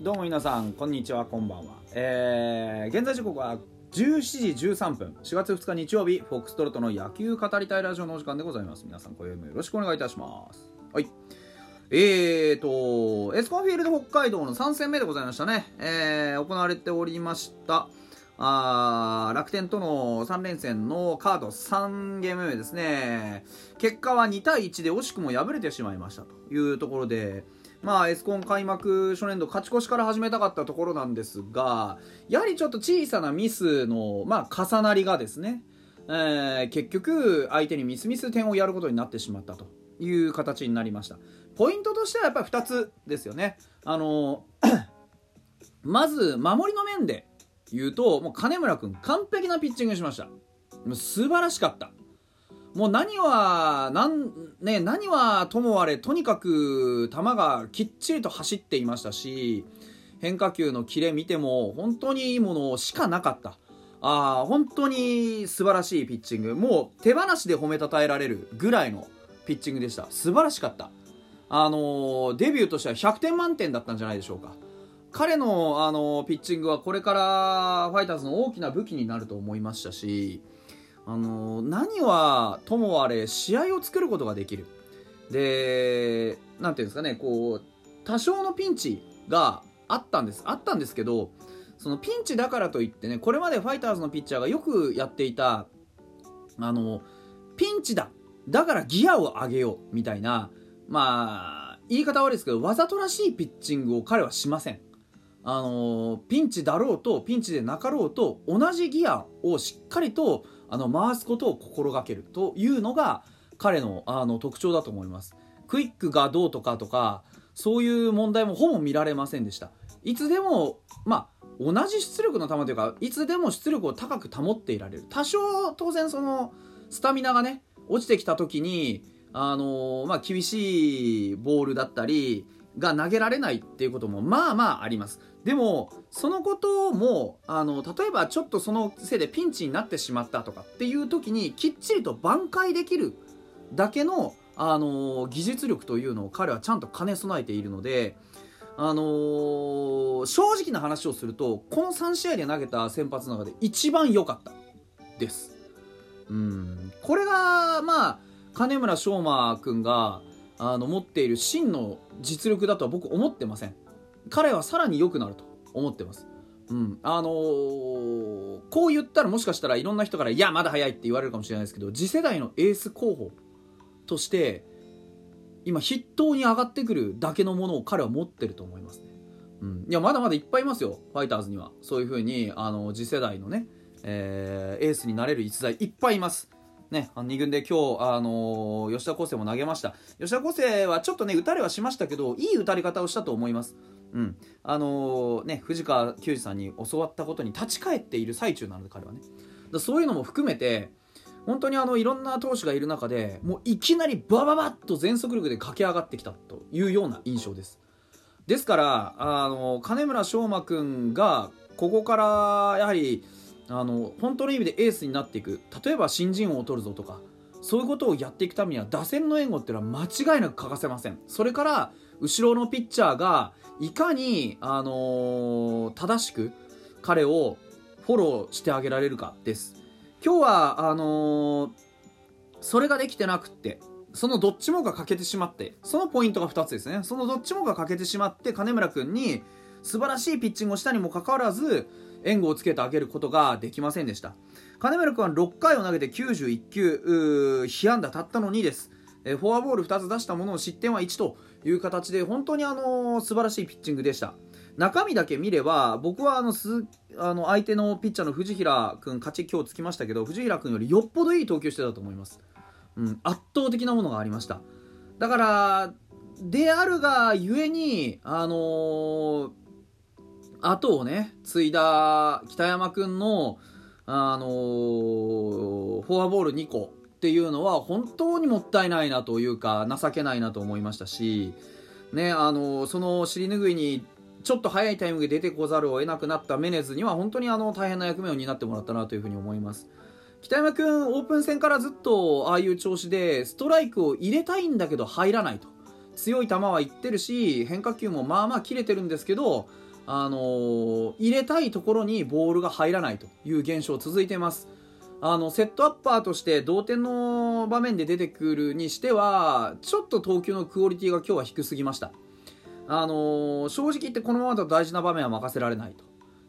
どうも皆さんこんにちはこんばんは。えー、現在時刻は17時13分。4月2日日曜日フォックストロットの野球語りたいラジオのお時間でございます。皆さん今宵もよろしくお願いいたします。はい。えーとエスコンフィールド北海道の3戦目でございましたね。えー、行われておりましたあ楽天との3連戦のカード3ゲーム目ですね。結果は2対1で惜しくも敗れてしまいましたというところでまあ、エスコン開幕初年度勝ち越しから始めたかったところなんですがやはりちょっと小さなミスの、まあ、重なりがですね、えー、結局相手にミスミス点をやることになってしまったという形になりましたポイントとしてはやっぱり2つですよねあのまず守りの面で言うともう金村君完璧なピッチングしましたもう素晴らしかったもう何は何,、ね、何はともあれとにかく球がきっちりと走っていましたし変化球のキレ見ても本当にいいものしかなかった。あ本当に素晴らしいピッチング。もう手放しで褒めたたえられるぐらいのピッチングでした。素晴らしかった。あのデビューとしては100点満点だったんじゃないでしょうか。彼の、あのピッチングはこれからファイターズの大きな武器になると思いましたしあの何はともあれ試合を作ることができる。で何ていうんですかねこう多少のピンチがあったんです。あったんですけどそのピンチだからといってねこれまでファイターズのピッチャーがよくやっていたあのピンチだ。だからギアを上げようみたいなまあ言い方悪いですけどわざとらしいピッチングを彼はしません。あのピンチだろうとピンチでなかろうと同じギアをしっかりとあの回すことを心がけるというのが彼のあの特徴だと思います。クイックがどうとかとかそういう問題もほぼ見られませんでした。いつでもまあ同じ出力の球というかいつでも出力を高く保っていられる。多少当然そのスタミナがね落ちてきた時にあのまあ、厳しいボールだったりが投げられないっていうこともまあまああります。でもそのこともあの例えばちょっとそのせいでピンチになってしまったとかっていう時にきっちりと挽回できるだけのあの技術力というのを彼はちゃんと兼ね備えているので、あのー、正直な話をするとこの3試合で投げた先発の中で一番良かったです。うん。これがまあ金村翔真君があの持っている真の実力だとは僕思ってません。彼はさらに良くなると思ってます。うん、あのー、こう言ったらもしかしたらいろんな人から「いやまだ早い」って言われるかもしれないですけど次世代のエース候補として今筆頭に上がってくるだけのものを彼は持ってると思いますね、うん、いやまだまだいっぱいいますよファイターズには。そういうふうにあの次世代のね、えー、エースになれる逸材いっぱいいます。ね、2軍で今日、あのー、吉田康生も投げました。吉田康生はちょっとね打たれはしましたけどいい打たれ方をしたと思います。うん。あのー、ね、藤川球児さんに教わったことに立ち返っている最中なので彼はね。だそういうのも含めて本当にあのいろんな投手がいる中でもういきなりバババッと全速力で駆け上がってきたというような印象です。ですからあの金村翔真君がここからやはりあの本当の意味でエースになっていく。例えば新人王を取るぞとか。そういうことをやっていくためには打線の援護っていうのは間違いなく欠かせません。それから後ろのピッチャーがいかに、あのー、正しく彼をフォローしてあげられるかです。今日はあのー、それができてなくってそのどっちもが欠けてしまってそのポイントが2つですね。そのどっちもが欠けてしまって金村君に素晴らしいピッチングをしたにもかかわらず援護をつけてあげることができませんでした。金村君は6回を投げて91球被安打たったの2です。えフォアボール2つ出したものを失点は1という形で本当にあの素晴らしいピッチングでした。中身だけ見れば僕はあのすあの相手のピッチャーの藤平君勝ち今日つきましたけど藤平君よりよっぽどいい投球してたと思います、うん、圧倒的なものがありました。だからであるがゆえにあのー、後をね継いだ北山君のあのー、フォアボール2個っていうのは本当にもったいないなというか情けないなと思いましたし、ね、あのその尻拭いにちょっと早いタイミングで出てこざるを得なくなったメネズには本当にあの大変な役目を担ってもらったなというふうに思います。北山君オープン戦からずっとああいう調子でストライクを入れたいんだけど入らないと強い球はいってるし変化球もまあまあ切れてるんですけど、あのー、入れたいところにボールが入らないという現象続いてます。あのセットアッパーとして同点の場面で出てくるにしてはちょっと投球のクオリティが今日は低すぎました。あのー、正直言ってこのままだと大事な場面は任せられないと。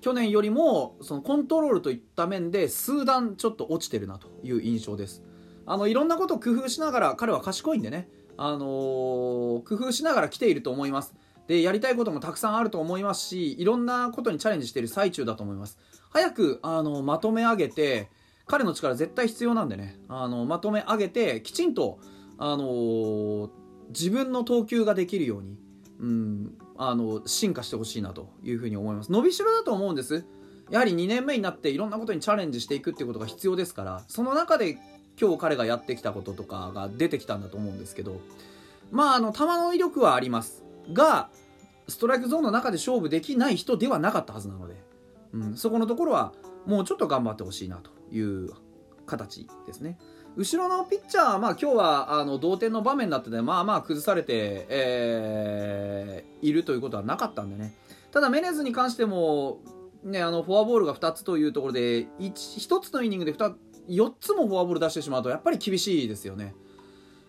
去年よりもそのコントロールといった面で数段ちょっと落ちてるなという印象です。あのいろんなことを工夫しながら彼は賢いんでね、あのー、工夫しながら来ていると思います。でやりたいこともたくさんあると思いますしいろんなことにチャレンジしている最中だと思います。早くあのまとめ上げて彼の力絶対必要なんでね。あのまとめ上げてきちんと、あのー、自分の投球ができるように、うん、あの進化してほしいなというふうに思います。伸びしろだと思うんです。やはり2年目になっていろんなことにチャレンジしていくっていうことが必要ですからその中で今日彼がやってきたこととかが出てきたんだと思うんですけどまああの球の威力はあります。がストライクゾーンの中で勝負できない人ではなかったはずなので、うん、そこのところはもうちょっと頑張ってほしいなという形ですね。後ろのピッチャーは、まあ、今日はあの同点の場面だったので、まあまあ崩されて、えー、いるということはなかったんでね。ただ、メネズに関しても、ね、あのフォアボールが2つというところで 1, 1つのイニングで2 4つもフォアボール出してしまうとやっぱり厳しいですよね。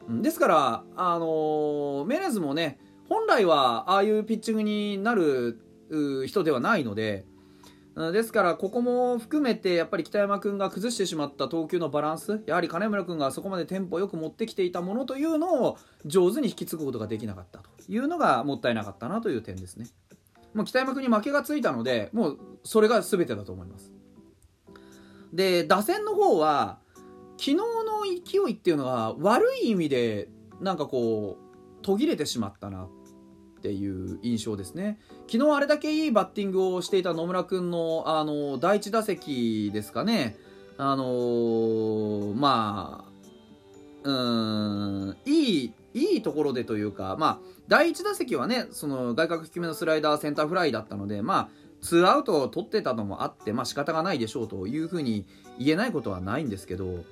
ですから、あのー、メネズもね本来はああいうピッチングになる人ではないので、ですからここも含めてやっぱり北山君が崩してしまった投球のバランスやはり金村君がそこまでテンポよく持ってきていたものというのを上手に引き継ぐことができなかったというのがもったいなかったなという点ですね。もう北山君に負けがついたのでもうそれが全てだと思います。で打線の方は昨日の勢いっていうのは悪い意味でなんかこう途切れてしまったな。っていう印象ですね。昨日あれだけいいバッティングをしていた野村君のあの第1打席ですかね。あのー、まあうんいいいいところでというか、まあ、第1打席はねその外角低めのスライダーセンターフライだったので、まあ、ツーアウトを取ってたのもあって、まあ仕方がないでしょうというふうに言えないことはないんですけどやっ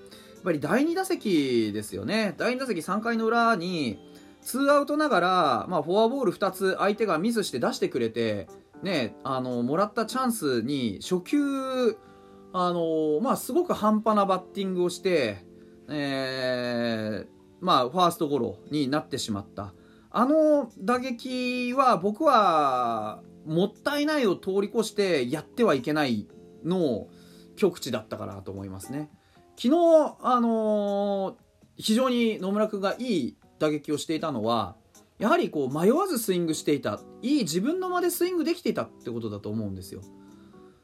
ぱり第2打席ですよね。第2打席3回の裏にツーアウトながら、まあ、フォアボール2つ相手がミスして出してくれて、ね、あのもらったチャンスに初球あの、まあ、すごく半端なバッティングをして、えーまあ、ファーストゴロになってしまったあの打撃は僕はもったいないを通り越してやってはいけないの極致だったかなと思いますね。昨日、あのー、非常に野村君がいい打撃をしていたのはやはりこう迷わずスイングしていたいい自分の間でスイングできていたってことだと思うんですよ。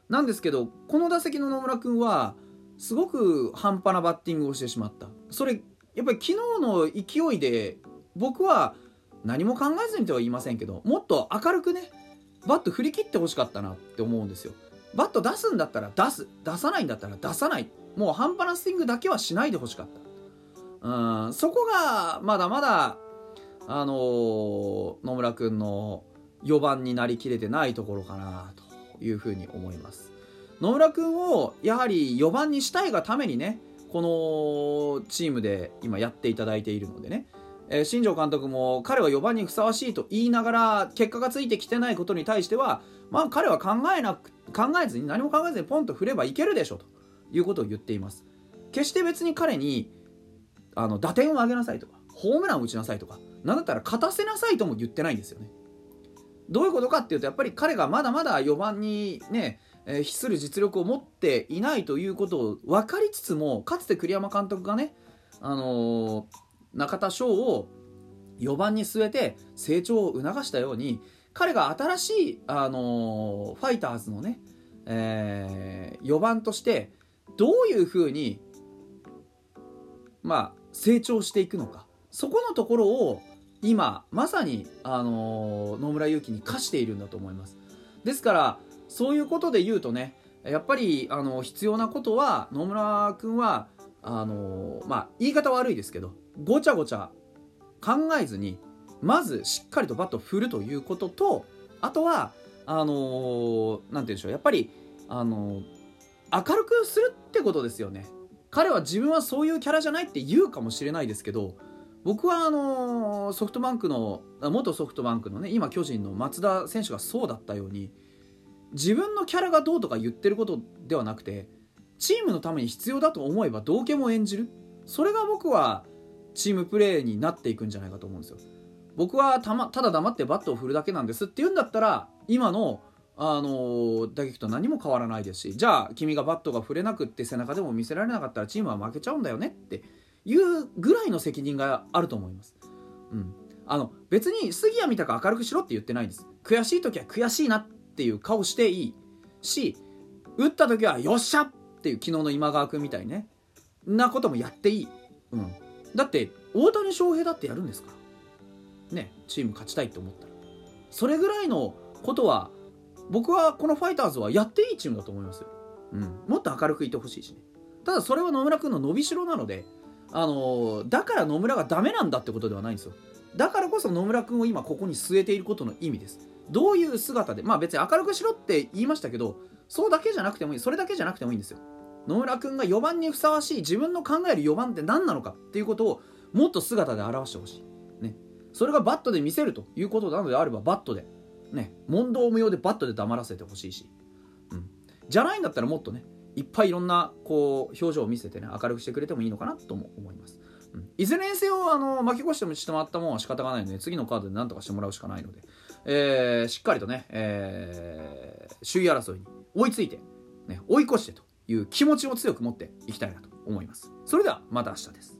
なんですけどこの打席の野村君はすごく半端なバッティングをしてしまった。それやっぱり昨日の勢いで僕は何も考えずにとは言いませんけどもっと明るくねバット振り切ってほしかったなって思うんですよ。バット出すんだったら出す。出さないんだったら出さない。もう半端なスイングだけはしないでほしかった。うん。そこがまだまだあのー、野村君の4番になりきれてないところかなというふうに思います。野村君をやはり4番にしたいがためにねこのチームで今やっていただいているのでね、えー、新庄監督も彼は4番にふさわしいと言いながら結果がついてきてないことに対してはまあ彼は考えなく考えずに何も考えずにポンと振ればいけるでしょということを言っています。決して別に彼にあの打点を上げなさいとかホームランを打ちなさいとか何だったら勝たせなさいとも言ってないんですよね。どういうことかっていうとやっぱり彼がまだまだ4番にね、えー、比する実力を持っていないということを分かりつつもかつて栗山監督がね、あのー、中田翔を4番に据えて成長を促したように彼が新しい、あのー、ファイターズのね、えー、4番としてどういうふうにまあ成長していくのか。そこのところを今まさに、あのー、野村祐希に課しているんだと思います。ですからそういうことで言うとねやっぱり、あの必要なことは野村君はあのー、まあ言い方悪いですけどごちゃごちゃ考えずにまずしっかりとバットを振るということとあとはあのー、て言うんでしょうやっぱり、あの明るくするってことですよね。彼は自分はそういうキャラじゃないって言うかもしれないですけど僕はあのソフトバンクの元ソフトバンクのね今巨人の松田選手がそうだったように自分のキャラがどうとか言ってることではなくてチームのために必要だと思えば道家も演じる。それが僕はチームプレーになっていくんじゃないかと思うんですよ。僕はた,、ま、ただ黙ってバットを振るだけなんですって言うんだったら今のあの打撃と何も変わらないですしじゃあ君がバットが振れなくって背中でも見せられなかったらチームは負けちゃうんだよねっていうぐらいの責任があると思います。うん、あの別に杉谷みたく明るくしろって言ってないです。悔しい時は悔しいなっていう顔していいし打った時はよっしゃっていう昨日の今川君みたいね。なこともやっていい、うん、だって大谷翔平だってやるんですから。ねチーム勝ちたいって思ったら。それぐらいのことは僕はこのファイターズはやっていいチームだと思いますよ、うん、もっと明るくいてほしいしね。ただそれは野村君の伸びしろなのであのだから野村がダメなんだってことではないんですよ。だからこそ野村君を今ここに据えていることの意味です。どういう姿でまあ別に明るくしろって言いましたけどそうだけじゃなくてもいい。それだけじゃなくてもいいんですよ。野村君が4番にふさわしい自分の考える4番って何なのかっていうことをもっと姿で表してほしい、ね、それがバットで見せるということなのであればバットで。ね問答無用でバットで黙らせてほしいし、うん、じゃないんだったらもっとねいっぱいいろんなこう表情を見せてね明るくしてくれてもいいのかなとも思います、うん、いずれにせよあの巻き越してもしてもらったもんは仕方がないので次のカードで何とかしてもらうしかないので、えー、しっかりとね、えー、首位争いに追いついて、ね、追い越してという気持ちを強く持っていきたいなと思います。それではまた明日です。